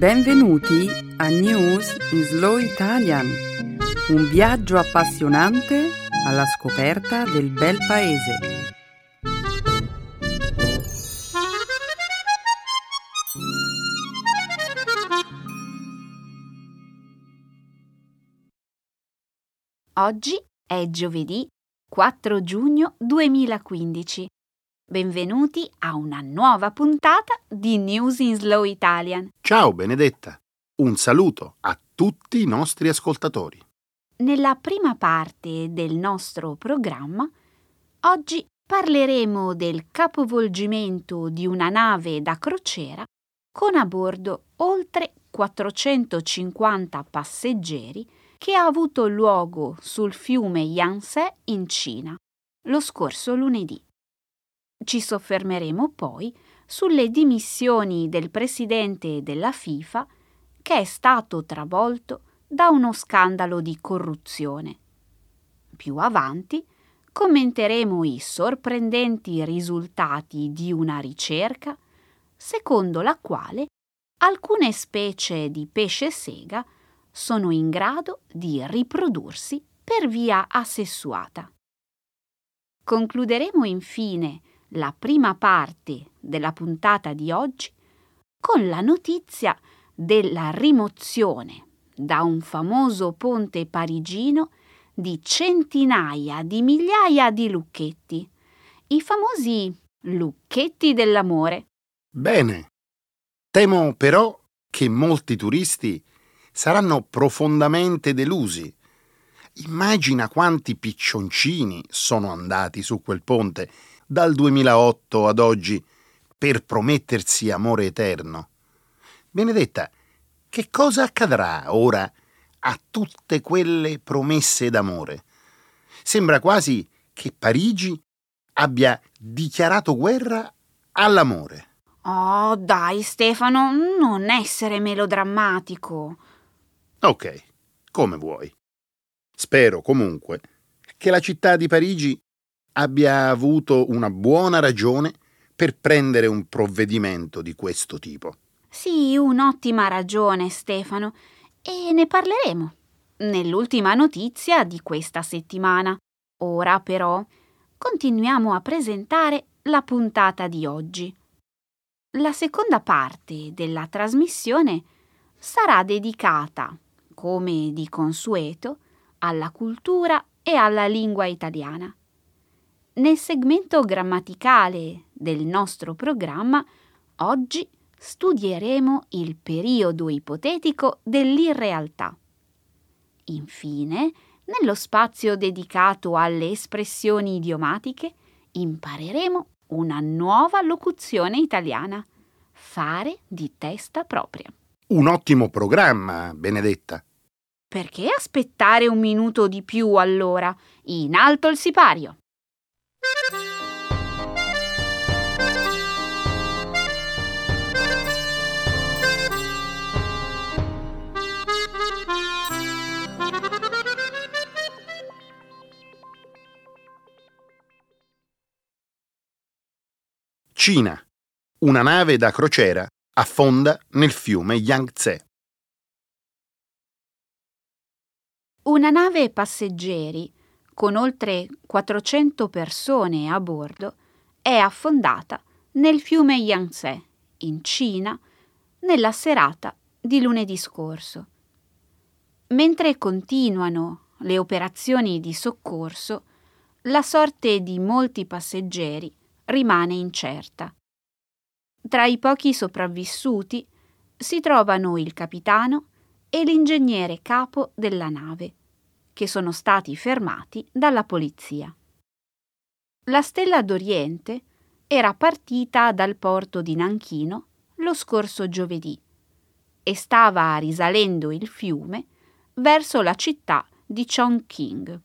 Benvenuti a News in Slow Italian, un viaggio appassionante alla scoperta del bel paese. Oggi è giovedì 4 giugno 2015. Benvenuti a una nuova puntata di News in Slow Italian. Ciao Benedetta, un saluto a tutti i nostri ascoltatori. Nella prima parte del nostro programma, oggi parleremo del capovolgimento di una nave da crociera con a bordo oltre 450 passeggeri che ha avuto luogo sul fiume Yangtze in Cina lo scorso lunedì. Ci soffermeremo poi sulle dimissioni del presidente della FIFA che è stato travolto da uno scandalo di corruzione. Più avanti commenteremo i sorprendenti risultati di una ricerca secondo la quale alcune specie di pesce sega sono in grado di riprodursi per via asessuata. Concluderemo infine la prima parte della puntata di oggi con la notizia della rimozione da un famoso ponte parigino di centinaia di migliaia di lucchetti, i famosi lucchetti dell'amore. Bene. Temo però che molti turisti saranno profondamente delusi. Immagina quanti piccioncini sono andati su quel ponte dal 2008 ad oggi per promettersi amore eterno. Benedetta, che cosa accadrà ora a tutte quelle promesse d'amore? Sembra quasi che Parigi abbia dichiarato guerra all'amore. Oh, dai Stefano, non essere melodrammatico. Ok, come vuoi. Spero comunque che la città di Parigi abbia avuto una buona ragione per prendere un provvedimento di questo tipo. Sì, un'ottima ragione, Stefano, e ne parleremo nell'ultima notizia di questa settimana. Ora però continuiamo a presentare la puntata di oggi. La seconda parte della trasmissione sarà dedicata, come di consueto, alla cultura e alla lingua italiana. Nel segmento grammaticale del nostro programma, oggi studieremo il periodo ipotetico dell'irrealtà. Infine, nello spazio dedicato alle espressioni idiomatiche, impareremo una nuova locuzione italiana. Fare di testa propria. Un ottimo programma, Benedetta. Perché aspettare un minuto di più allora? In alto il sipario! Cina. Una nave da crociera affonda nel fiume Yangtze. Una nave passeggeri con oltre 400 persone a bordo è affondata nel fiume Yangtze, in Cina, nella serata di lunedì scorso. Mentre continuano le operazioni di soccorso, la sorte di molti passeggeri rimane incerta. Tra i pochi sopravvissuti si trovano il capitano e l'ingegnere capo della nave, che sono stati fermati dalla polizia. La Stella d'Oriente era partita dal porto di Nanchino lo scorso giovedì e stava risalendo il fiume verso la città di Chongqing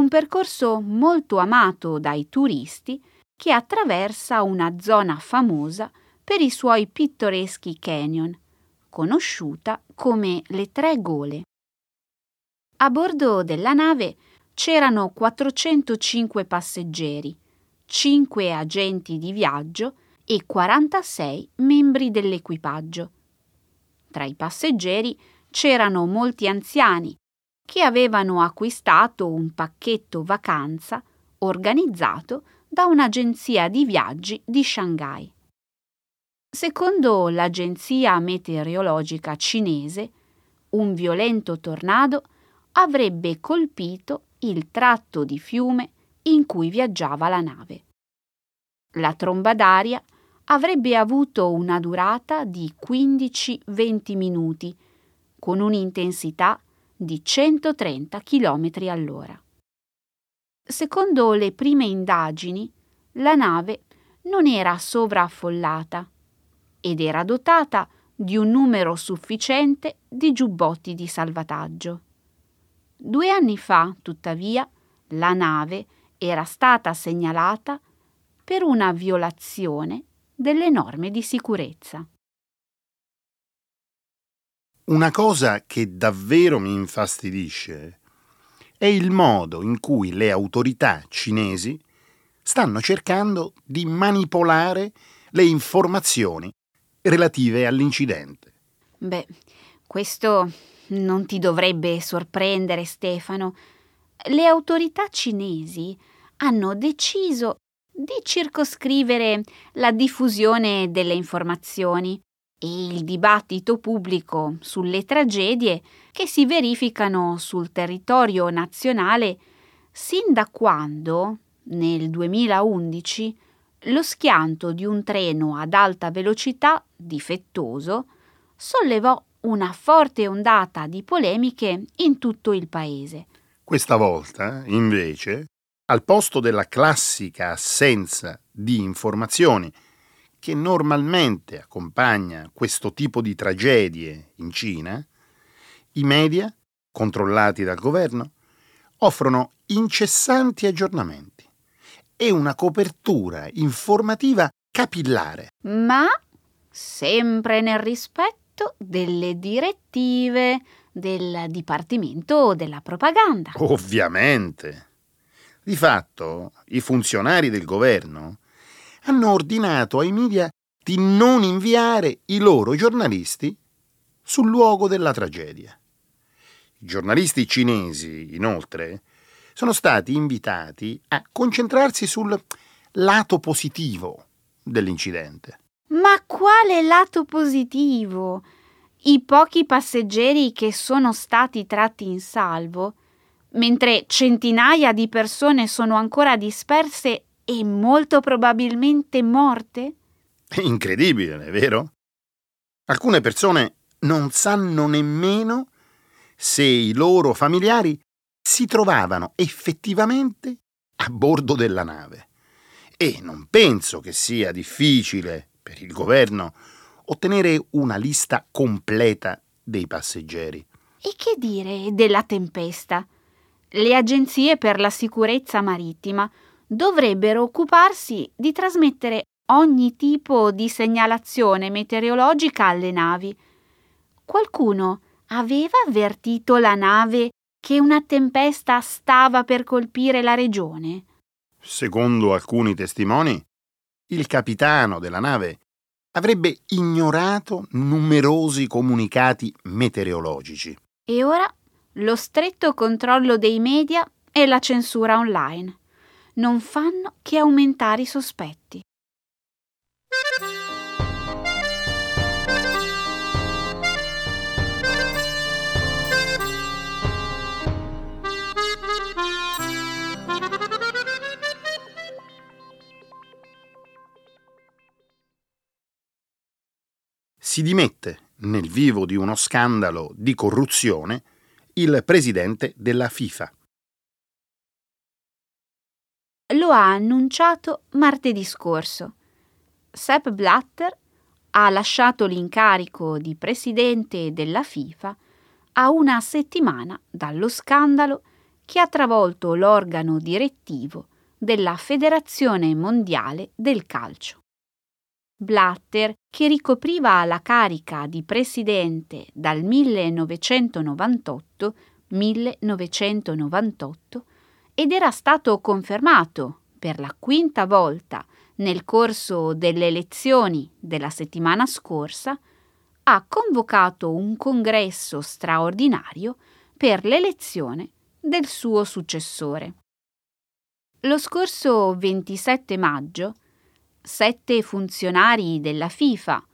un percorso molto amato dai turisti che attraversa una zona famosa per i suoi pittoreschi canyon, conosciuta come le Tre Gole. A bordo della nave c'erano 405 passeggeri, 5 agenti di viaggio e 46 membri dell'equipaggio. Tra i passeggeri c'erano molti anziani che avevano acquistato un pacchetto vacanza organizzato da un'agenzia di viaggi di Shanghai. Secondo l'agenzia meteorologica cinese, un violento tornado avrebbe colpito il tratto di fiume in cui viaggiava la nave. La tromba d'aria avrebbe avuto una durata di 15-20 minuti, con un'intensità di 130 km all'ora. Secondo le prime indagini, la nave non era sovraffollata ed era dotata di un numero sufficiente di giubbotti di salvataggio. Due anni fa, tuttavia, la nave era stata segnalata per una violazione delle norme di sicurezza. Una cosa che davvero mi infastidisce è il modo in cui le autorità cinesi stanno cercando di manipolare le informazioni relative all'incidente. Beh, questo non ti dovrebbe sorprendere, Stefano. Le autorità cinesi hanno deciso di circoscrivere la diffusione delle informazioni e il dibattito pubblico sulle tragedie che si verificano sul territorio nazionale sin da quando, nel 2011, lo schianto di un treno ad alta velocità difettoso sollevò una forte ondata di polemiche in tutto il paese. Questa volta, invece, al posto della classica assenza di informazioni che normalmente accompagna questo tipo di tragedie in Cina, i media, controllati dal governo, offrono incessanti aggiornamenti e una copertura informativa capillare. Ma sempre nel rispetto delle direttive del Dipartimento della Propaganda. Ovviamente. Di fatto, i funzionari del governo hanno ordinato ai media di non inviare i loro giornalisti sul luogo della tragedia. I giornalisti cinesi, inoltre, sono stati invitati a concentrarsi sul lato positivo dell'incidente. Ma quale lato positivo? I pochi passeggeri che sono stati tratti in salvo, mentre centinaia di persone sono ancora disperse e molto probabilmente morte? È incredibile, vero? Alcune persone non sanno nemmeno se i loro familiari si trovavano effettivamente a bordo della nave. E non penso che sia difficile per il governo ottenere una lista completa dei passeggeri. E che dire della tempesta? Le agenzie per la sicurezza marittima dovrebbero occuparsi di trasmettere ogni tipo di segnalazione meteorologica alle navi. Qualcuno aveva avvertito la nave che una tempesta stava per colpire la regione? Secondo alcuni testimoni, il capitano della nave avrebbe ignorato numerosi comunicati meteorologici. E ora lo stretto controllo dei media e la censura online non fanno che aumentare i sospetti. Si dimette, nel vivo di uno scandalo di corruzione, il presidente della FIFA lo ha annunciato martedì scorso. Sepp Blatter ha lasciato l'incarico di presidente della FIFA a una settimana dallo scandalo che ha travolto l'organo direttivo della Federazione Mondiale del Calcio. Blatter, che ricopriva la carica di presidente dal 1998-1998, ed era stato confermato per la quinta volta nel corso delle elezioni della settimana scorsa ha convocato un congresso straordinario per l'elezione del suo successore. Lo scorso 27 maggio, sette funzionari della FIFA,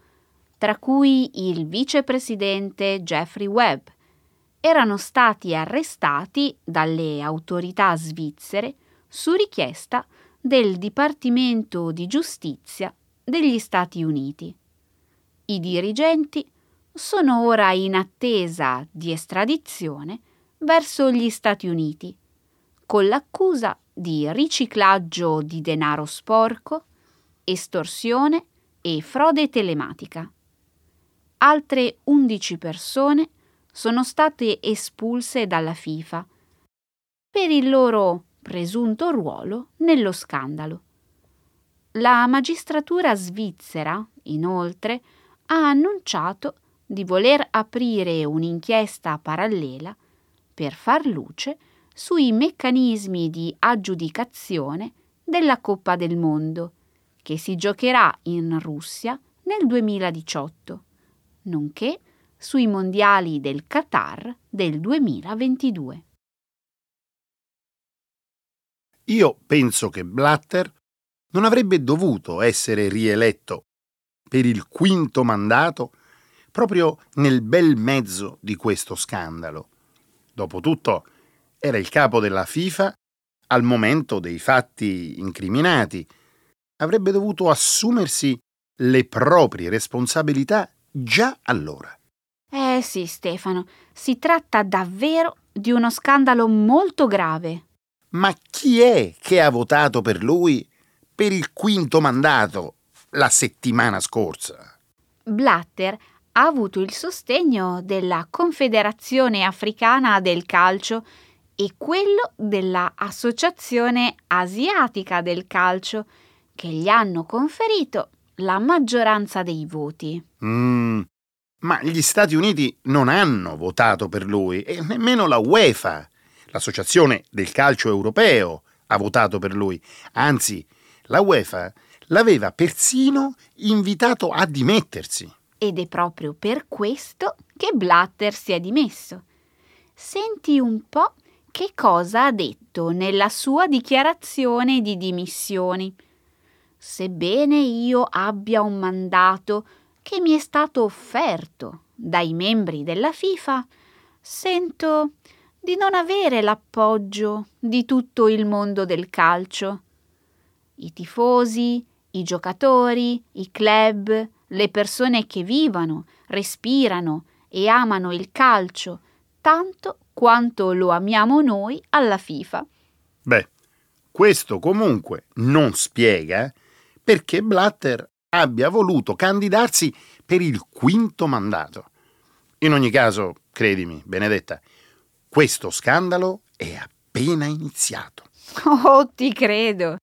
tra cui il vicepresidente Jeffrey Webb, erano stati arrestati dalle autorità svizzere su richiesta del Dipartimento di Giustizia degli Stati Uniti. I dirigenti sono ora in attesa di estradizione verso gli Stati Uniti, con l'accusa di riciclaggio di denaro sporco, estorsione e frode telematica. Altre 11 persone sono state espulse dalla FIFA per il loro presunto ruolo nello scandalo. La magistratura svizzera, inoltre, ha annunciato di voler aprire un'inchiesta parallela per far luce sui meccanismi di aggiudicazione della Coppa del Mondo, che si giocherà in Russia nel 2018, nonché sui mondiali del Qatar del 2022. Io penso che Blatter non avrebbe dovuto essere rieletto per il quinto mandato proprio nel bel mezzo di questo scandalo. Dopotutto era il capo della FIFA al momento dei fatti incriminati. Avrebbe dovuto assumersi le proprie responsabilità già allora. Eh sì, Stefano, si tratta davvero di uno scandalo molto grave. Ma chi è che ha votato per lui per il quinto mandato la settimana scorsa? Blatter ha avuto il sostegno della Confederazione Africana del Calcio e quello della Associazione Asiatica del Calcio, che gli hanno conferito la maggioranza dei voti. Mm, ma gli Stati Uniti non hanno votato per lui e nemmeno la UEFA, l'Associazione del Calcio Europeo, ha votato per lui. Anzi, la UEFA l'aveva persino invitato a dimettersi. Ed è proprio per questo che Blatter si è dimesso. Senti un po' che cosa ha detto nella sua dichiarazione di dimissioni. Sebbene io abbia un mandato che mi è stato offerto dai membri della FIFA, sento di non avere l'appoggio di tutto il mondo del calcio. I tifosi, i giocatori, i club, le persone che vivono, respirano e amano il calcio tanto quanto lo amiamo noi alla FIFA. Beh, questo comunque non spiega perché Blatter abbia voluto candidarsi per il quinto mandato. In ogni caso, credimi, Benedetta, questo scandalo è appena iniziato. Oh, ti credo.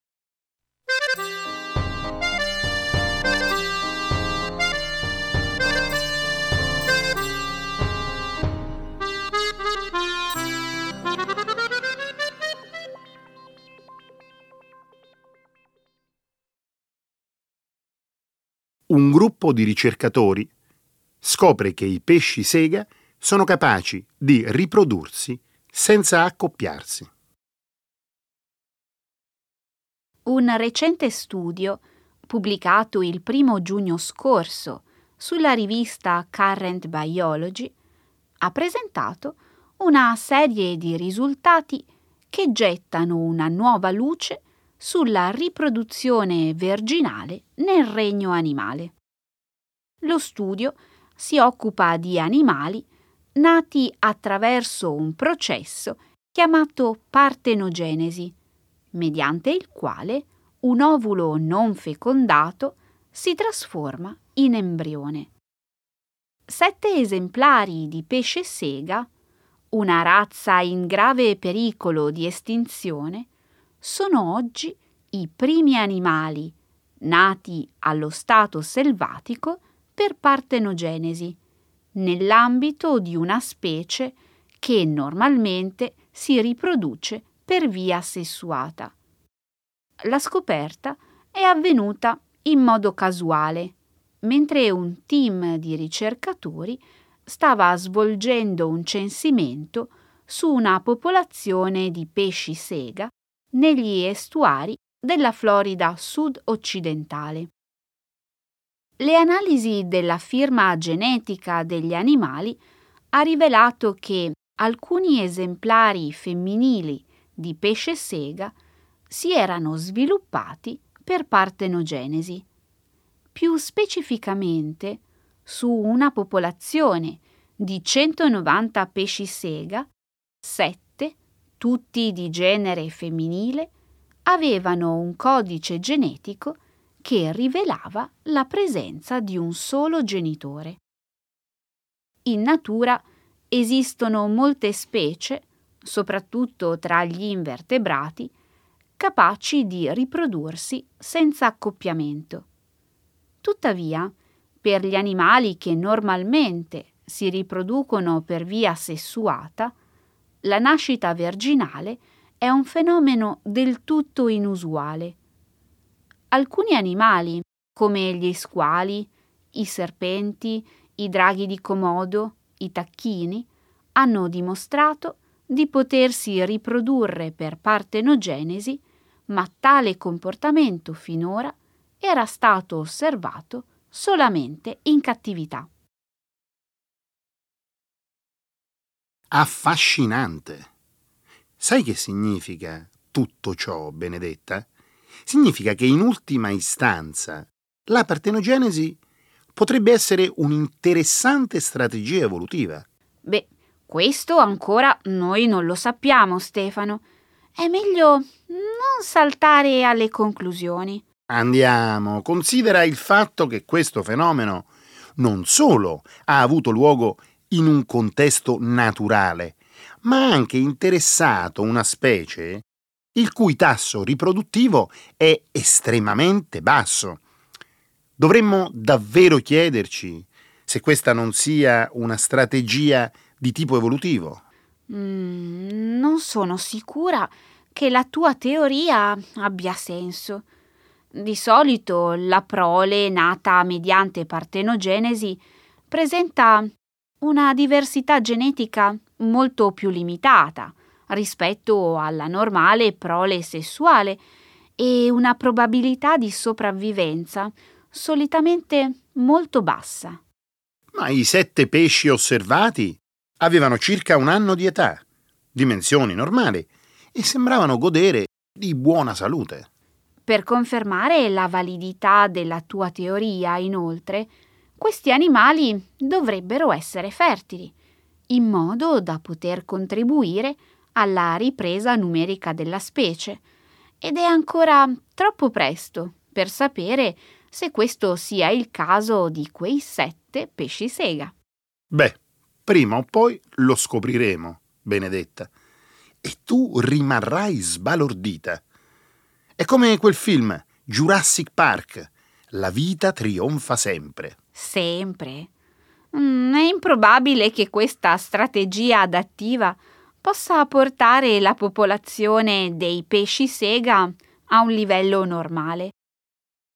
Un gruppo di ricercatori scopre che i pesci sega sono capaci di riprodursi senza accoppiarsi. Un recente studio, pubblicato il primo giugno scorso sulla rivista Current Biology, ha presentato una serie di risultati che gettano una nuova luce sulla riproduzione virginale nel regno animale. Lo studio si occupa di animali nati attraverso un processo chiamato partenogenesi, mediante il quale un ovulo non fecondato si trasforma in embrione. Sette esemplari di pesce sega, una razza in grave pericolo di estinzione, sono oggi i primi animali nati allo stato selvatico per partenogenesi, nell'ambito di una specie che normalmente si riproduce per via sessuata. La scoperta è avvenuta in modo casuale, mentre un team di ricercatori stava svolgendo un censimento su una popolazione di pesci sega negli estuari della Florida sud-occidentale. Le analisi della firma genetica degli animali ha rivelato che alcuni esemplari femminili di pesce sega si erano sviluppati per partenogenesi. Più specificamente, su una popolazione di 190 pesci sega, sette, tutti di genere femminile, avevano un codice genetico che rivelava la presenza di un solo genitore. In natura esistono molte specie, soprattutto tra gli invertebrati, capaci di riprodursi senza accoppiamento. Tuttavia, per gli animali che normalmente si riproducono per via sessuata, la nascita virginale è un fenomeno del tutto inusuale alcuni animali, come gli squali, i serpenti, i draghi di Komodo, i tacchini, hanno dimostrato di potersi riprodurre per partenogenesi, ma tale comportamento finora era stato osservato solamente in cattività. Affascinante. Sai che significa tutto ciò, Benedetta? significa che in ultima istanza la partenogenesi potrebbe essere un'interessante strategia evolutiva. Beh, questo ancora noi non lo sappiamo, Stefano. È meglio non saltare alle conclusioni. Andiamo, considera il fatto che questo fenomeno non solo ha avuto luogo in un contesto naturale, ma ha anche interessato una specie il cui tasso riproduttivo è estremamente basso. Dovremmo davvero chiederci se questa non sia una strategia di tipo evolutivo. Mm, non sono sicura che la tua teoria abbia senso. Di solito la prole nata mediante partenogenesi presenta una diversità genetica molto più limitata rispetto alla normale prole sessuale e una probabilità di sopravvivenza solitamente molto bassa. Ma i sette pesci osservati avevano circa un anno di età, dimensioni normali, e sembravano godere di buona salute. Per confermare la validità della tua teoria, inoltre, questi animali dovrebbero essere fertili, in modo da poter contribuire alla ripresa numerica della specie ed è ancora troppo presto per sapere se questo sia il caso di quei sette pesci sega. Beh, prima o poi lo scopriremo, Benedetta, e tu rimarrai sbalordita. È come quel film Jurassic Park. La vita trionfa sempre. Sempre? Mm, è improbabile che questa strategia adattiva possa portare la popolazione dei pesci sega a un livello normale.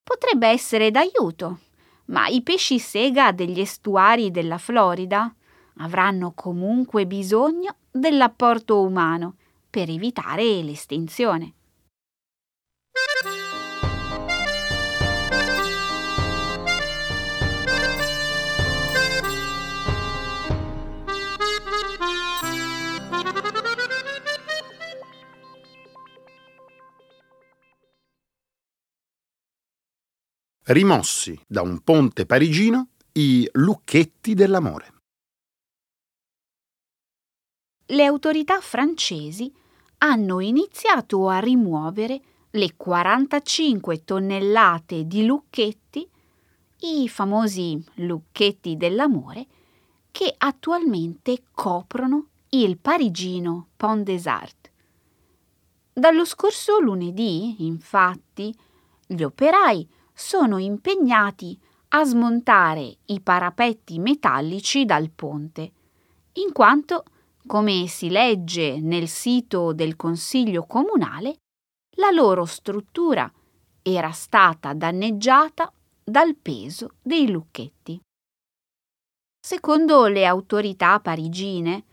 Potrebbe essere d'aiuto, ma i pesci sega degli estuari della Florida avranno comunque bisogno dell'apporto umano per evitare l'estinzione. Rimossi da un ponte parigino i lucchetti dell'amore. Le autorità francesi hanno iniziato a rimuovere le 45 tonnellate di lucchetti, i famosi lucchetti dell'amore, che attualmente coprono il parigino Pont des Arts. Dallo scorso lunedì, infatti, gli operai sono impegnati a smontare i parapetti metallici dal ponte, in quanto, come si legge nel sito del Consiglio comunale, la loro struttura era stata danneggiata dal peso dei lucchetti. Secondo le autorità parigine,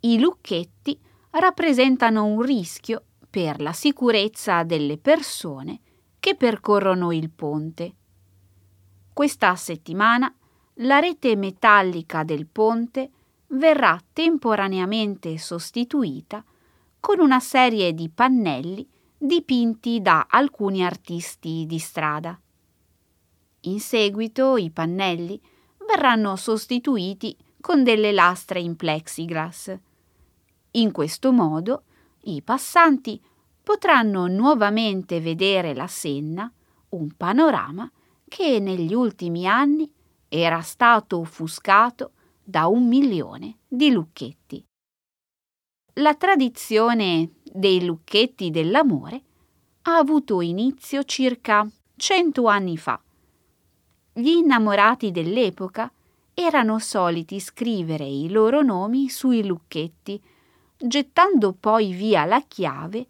i lucchetti rappresentano un rischio per la sicurezza delle persone che percorrono il ponte. Questa settimana la rete metallica del ponte verrà temporaneamente sostituita con una serie di pannelli dipinti da alcuni artisti di strada. In seguito i pannelli verranno sostituiti con delle lastre in plexiglass. In questo modo i passanti potranno nuovamente vedere la Senna, un panorama che negli ultimi anni era stato offuscato da un milione di lucchetti. La tradizione dei lucchetti dell'amore ha avuto inizio circa cento anni fa. Gli innamorati dell'epoca erano soliti scrivere i loro nomi sui lucchetti, gettando poi via la chiave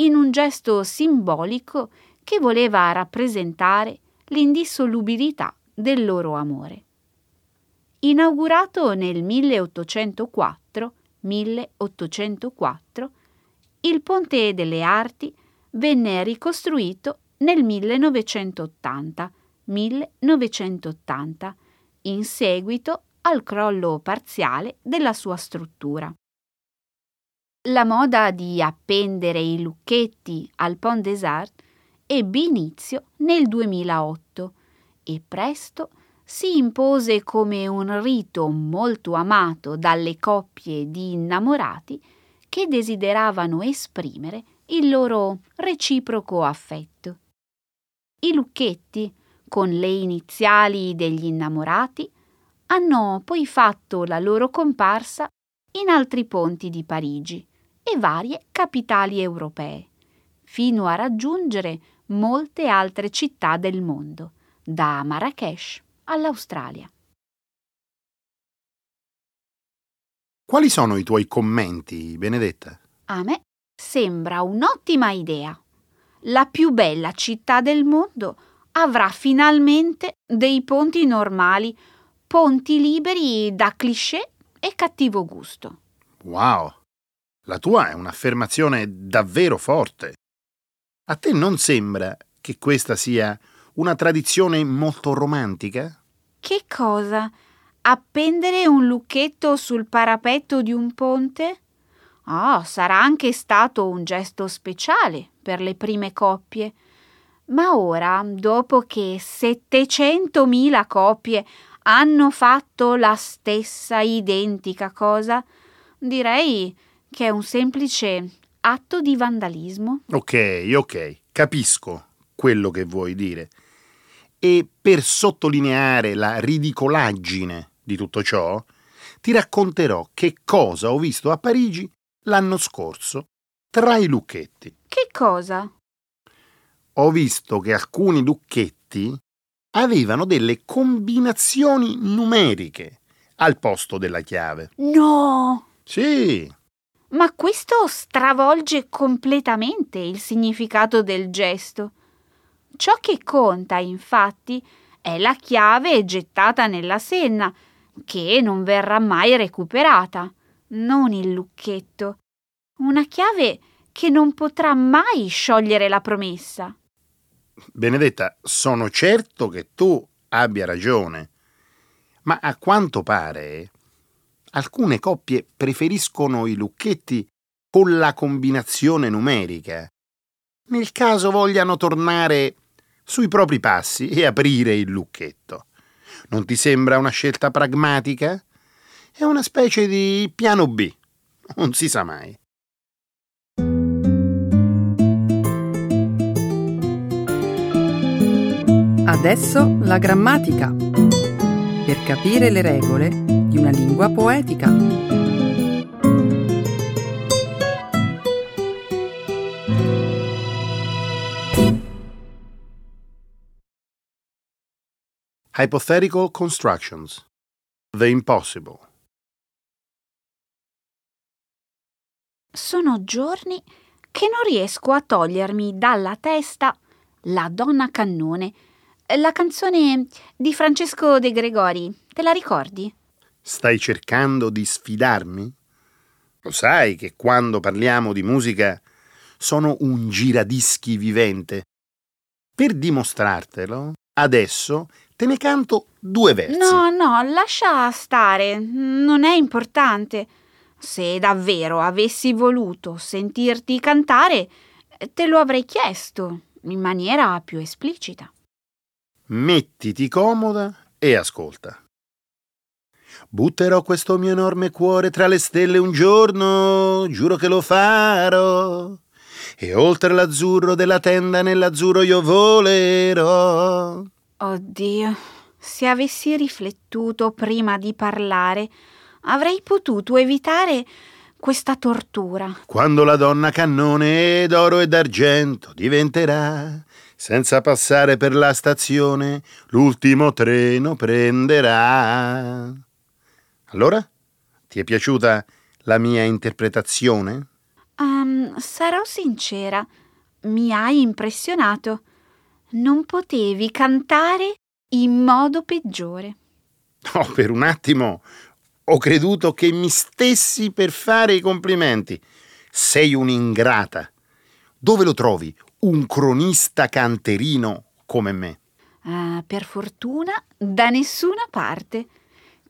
in un gesto simbolico che voleva rappresentare l'indissolubilità del loro amore. Inaugurato nel 1804, 1804 il Ponte delle Arti venne ricostruito nel 1980, 1980 in seguito al crollo parziale della sua struttura. La moda di appendere i lucchetti al Pont des Arts ebbe inizio nel 2008 e presto si impose come un rito molto amato dalle coppie di innamorati che desideravano esprimere il loro reciproco affetto. I lucchetti, con le iniziali degli innamorati, hanno poi fatto la loro comparsa in altri ponti di Parigi e varie capitali europee, fino a raggiungere molte altre città del mondo, da Marrakesh all'Australia. Quali sono i tuoi commenti, Benedetta? A me sembra un'ottima idea. La più bella città del mondo avrà finalmente dei ponti normali, ponti liberi da cliché e cattivo gusto. Wow! La tua è un'affermazione davvero forte. A te non sembra che questa sia una tradizione molto romantica? Che cosa? Appendere un lucchetto sul parapetto di un ponte? Oh, sarà anche stato un gesto speciale per le prime coppie. Ma ora, dopo che 700.000 coppie hanno fatto la stessa identica cosa, direi che è un semplice atto di vandalismo. Ok, ok, capisco quello che vuoi dire. E per sottolineare la ridicolaggine di tutto ciò, ti racconterò che cosa ho visto a Parigi l'anno scorso tra i lucchetti. Che cosa? Ho visto che alcuni lucchetti avevano delle combinazioni numeriche al posto della chiave. No! Sì, Ma questo stravolge completamente il significato del gesto. Ciò che conta, infatti, è la chiave gettata nella senna, che non verrà mai recuperata, non il lucchetto. Una chiave che non potrà mai sciogliere la promessa. Benedetta, sono certo che tu abbia ragione, ma a quanto pare alcune coppie preferiscono i lucchetti con la combinazione numerica, nel caso vogliano tornare sui propri passi e aprire il lucchetto. Non ti sembra una scelta pragmatica? È una specie di piano B. Non si sa mai. Adesso la grammatica. Per capire le regole di una lingua poetica. Hypothetical constructions. The impossible. Sono giorni che non riesco a togliermi dalla testa la donna cannone, La canzone di Francesco De Gregori, te la ricordi? Stai cercando di sfidarmi? Lo sai che quando parliamo di musica sono un giradischi vivente. Per dimostrartelo, adesso te ne canto due versi. No, no, lascia stare, non è importante. Se davvero avessi voluto sentirti cantare, te lo avrei chiesto in maniera più esplicita. Mettiti comoda e ascolta. Butterò questo mio enorme cuore tra le stelle un giorno, giuro che lo farò. E oltre l'azzurro della tenda nell'azzurro io volerò. Oddio, se avessi riflettuto prima di parlare, avrei potuto evitare questa tortura. Quando la donna cannone d'oro e d'argento diventerà, senza passare per la stazione, l'ultimo treno prenderà. Allora? Ti è piaciuta la mia interpretazione? Um, sarò sincera, mi hai impressionato. Non potevi cantare in modo peggiore. No, per un attimo ho creduto che mi stessi per fare i complimenti. Sei un'ingrata. Dove lo trovi un cronista canterino come me? Uh, per fortuna da nessuna parte.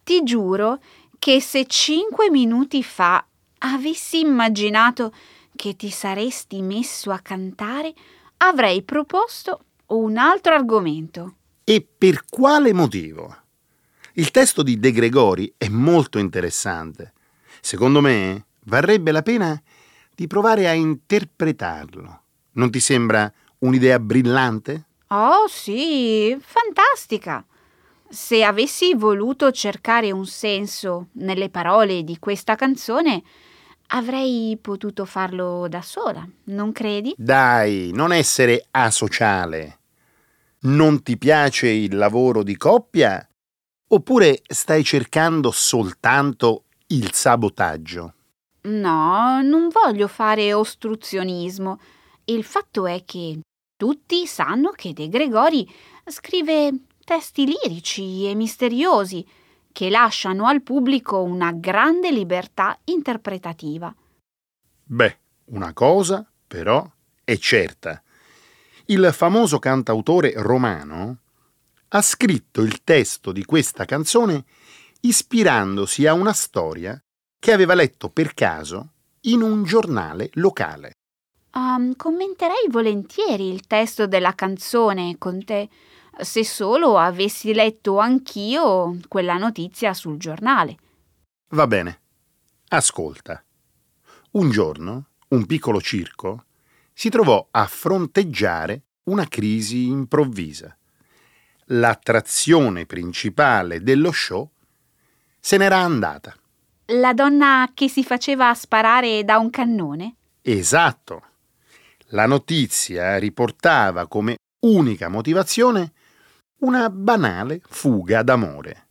Ti giuro che se cinque minuti fa avessi immaginato che ti saresti messo a cantare, avrei proposto un altro argomento. E per quale motivo? Il testo di De Gregori è molto interessante. Secondo me varrebbe la pena di provare a interpretarlo. Non ti sembra un'idea brillante? Oh sì, fantastica. Se avessi voluto cercare un senso nelle parole di questa canzone, avrei potuto farlo da sola, non credi? Dai, non essere asociale. Non ti piace il lavoro di coppia? Oppure stai cercando soltanto il sabotaggio? No, non voglio fare ostruzionismo. Il fatto è che tutti sanno che De Gregori scrive testi lirici e misteriosi che lasciano al pubblico una grande libertà interpretativa. Beh, una cosa però è certa. Il famoso cantautore romano ha scritto il testo di questa canzone ispirandosi a una storia che aveva letto per caso in un giornale locale. Um, commenterei volentieri il testo della canzone con te se solo avessi letto anch'io quella notizia sul giornale. Va bene. Ascolta. Un giorno, un piccolo circo si trovò a fronteggiare una crisi improvvisa. L'attrazione principale dello show se n'era andata. La donna che si faceva sparare da un cannone? Esatto. La notizia riportava come unica motivazione una banale fuga d'amore.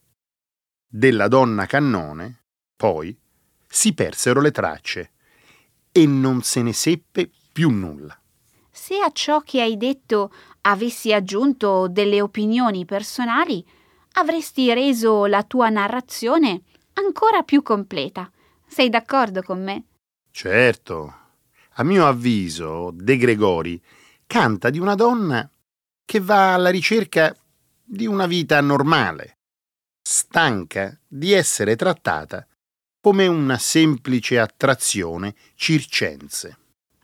Della donna cannone, poi, si persero le tracce e non se ne seppe più nulla. Se a ciò che hai detto avessi aggiunto delle opinioni personali, avresti reso la tua narrazione ancora più completa. Sei d'accordo con me? Certo. A mio avviso, De Gregori canta di una donna che va alla ricerca di una vita normale, stanca di essere trattata come una semplice attrazione circense.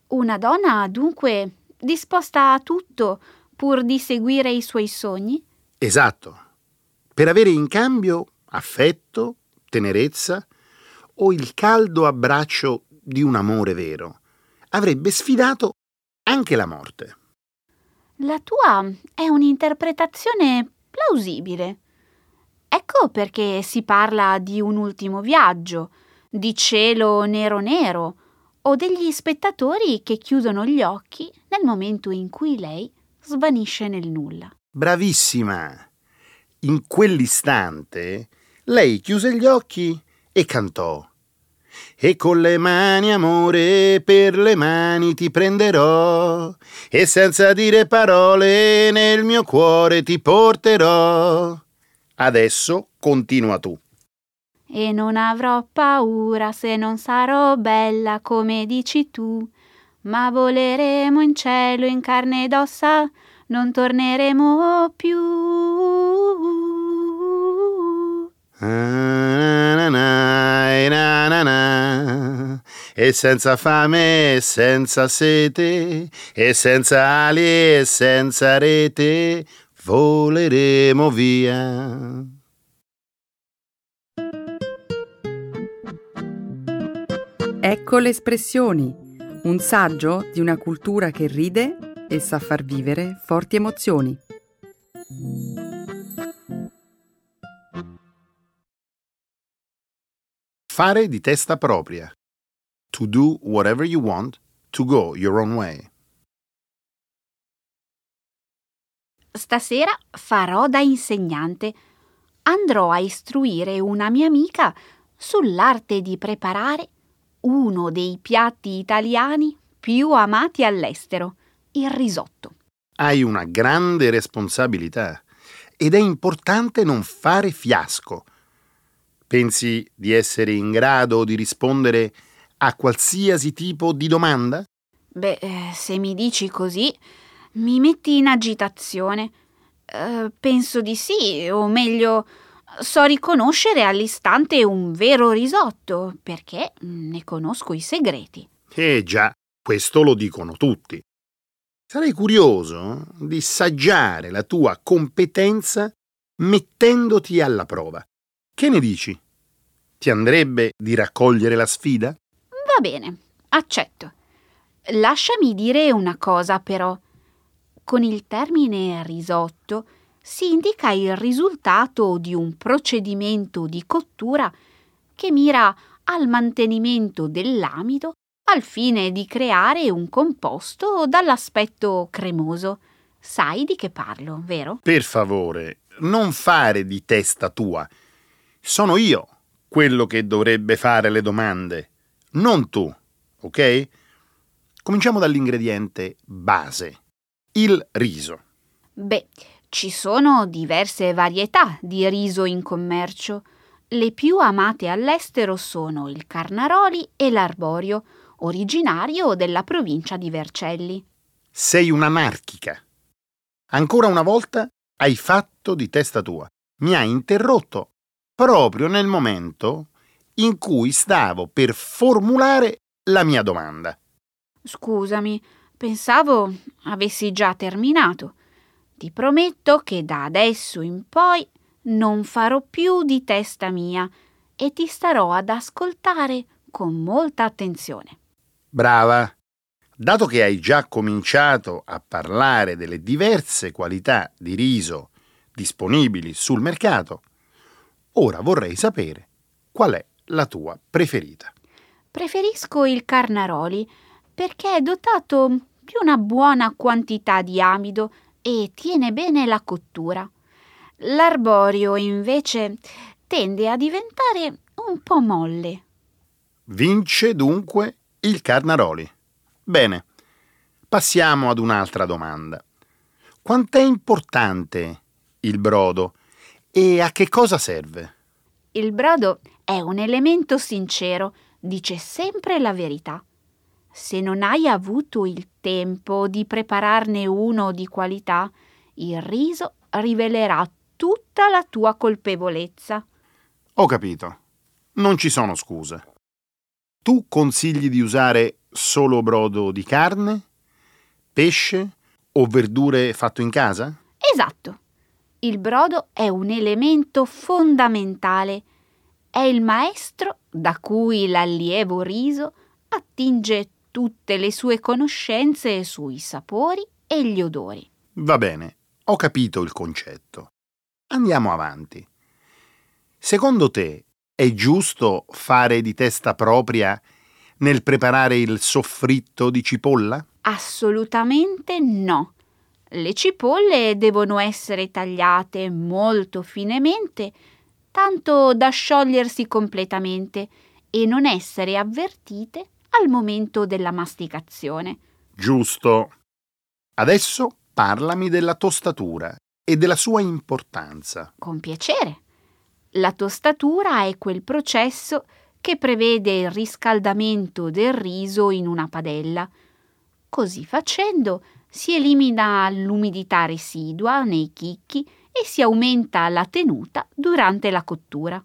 Una donna, dunque, disposta a tutto pur di seguire i suoi sogni? Esatto, per avere in cambio affetto, tenerezza o il caldo abbraccio di un amore vero. Avrebbe sfidato anche la morte. La tua è un'interpretazione plausibile. Ecco perché si parla di un ultimo viaggio, di cielo nero nero o degli spettatori che chiudono gli occhi nel momento in cui lei svanisce nel nulla. Bravissima! In quell'istante lei chiuse gli occhi e cantò. E con le mani, amore, per le mani ti prenderò. E senza dire parole nel mio cuore ti porterò. Adesso continua tu. E non avrò paura se non sarò bella come dici tu, ma voleremo in cielo in carne ed ossa, non torneremo più. Na, na, na, na, E senza fame e senza sete, e senza ali e senza rete, voleremo via. Ecco le espressioni, un saggio di una cultura che ride e sa far vivere forti emozioni. Fare di testa propria. To do whatever you want, to go your own way. Stasera farò da insegnante. Andrò a istruire una mia amica sull'arte di preparare uno dei piatti italiani più amati all'estero, il risotto. Hai una grande responsabilità ed è importante non fare fiasco. Pensi di essere in grado di rispondere a qualsiasi tipo di domanda? Beh, eh, se mi dici così, mi metti in agitazione. Eh, penso di sì, o meglio, so riconoscere all'istante un vero risotto, perché ne conosco i segreti. Eh già, questo lo dicono tutti. Sarei curioso di saggiare la tua competenza mettendoti alla prova. Che ne dici? Ti andrebbe di raccogliere la sfida? Va bene, accetto. Lasciami dire una cosa però. Con il termine risotto si indica il risultato di un procedimento di cottura che mira al mantenimento dell'amido al fine di creare un composto dall'aspetto cremoso. Sai di che parlo, vero? Per favore, non fare di testa tua. Sono io quello che dovrebbe fare le domande, non tu, ok? Cominciamo dall'ingrediente base, il riso. Beh, ci sono diverse varietà di riso in commercio. Le più amate all'estero sono il Carnaroli e l'Arborio, originario della provincia di Vercelli. Sei un'anarchica. Ancora una volta hai fatto di testa tua. Mi hai interrotto proprio nel momento in cui stavo per formulare la mia domanda. Scusami, pensavo avessi già terminato. Ti prometto che da adesso in poi non farò più di testa mia e ti starò ad ascoltare con molta attenzione. Brava. Dato che hai già cominciato a parlare delle diverse qualità di riso disponibili sul mercato, ora vorrei sapere qual è la tua preferita. Preferisco il Carnaroli perché è dotato di una buona quantità di amido e tiene bene la cottura. L'arborio invece tende a diventare un po' molle. Vince dunque il Carnaroli. Bene, passiamo ad un'altra domanda. Quant'è importante il brodo e a che cosa serve? Il brodo è un elemento sincero, dice sempre la verità. Se non hai avuto il tempo di prepararne uno di qualità, il riso rivelerà tutta la tua colpevolezza. Ho capito. Non ci sono scuse. Tu consigli di usare solo brodo di carne, pesce o verdure fatto in casa? Esatto. Il brodo è un elemento fondamentale. È il maestro da cui l'allievo riso attinge tutte le sue conoscenze sui sapori e gli odori. Va bene, ho capito il concetto. Andiamo avanti. Secondo te è giusto fare di testa propria nel preparare il soffritto di cipolla? Assolutamente no. Le cipolle devono essere tagliate molto finemente, tanto da sciogliersi completamente e non essere avvertite al momento della masticazione. Giusto. Adesso parlami della tostatura e della sua importanza. Con piacere. La tostatura è quel processo che prevede il riscaldamento del riso in una padella. Così facendo si elimina l'umidità residua nei chicchi e si aumenta la tenuta durante la cottura.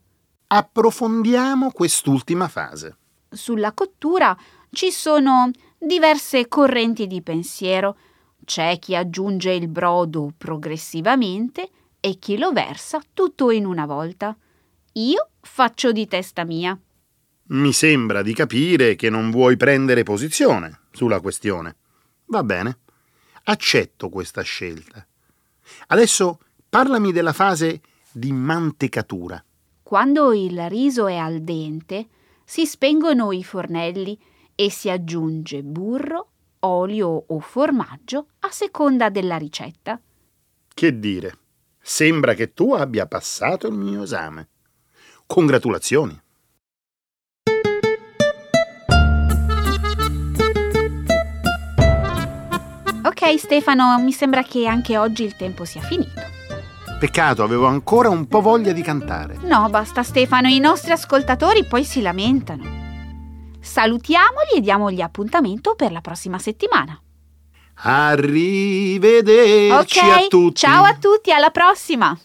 Approfondiamo quest'ultima fase. Sulla cottura ci sono diverse correnti di pensiero. C'è chi aggiunge il brodo progressivamente e chi lo versa tutto in una volta. Io faccio di testa mia. Mi sembra di capire che non vuoi prendere posizione sulla questione. Va bene, accetto questa scelta. Adesso parlami della fase di mantecatura. Quando il riso è al dente, si spengono i fornelli e si aggiunge burro, olio o formaggio a seconda della ricetta. Che dire, sembra che tu abbia passato il mio esame. Congratulazioni. Ok Stefano, mi sembra che anche oggi il tempo sia finito. Peccato, avevo ancora un po' voglia di cantare. No, basta Stefano, i nostri ascoltatori poi si lamentano. Salutiamoli e diamogli appuntamento per la prossima settimana. Arrivederci Ok, a tutti. ciao a tutti, alla prossima!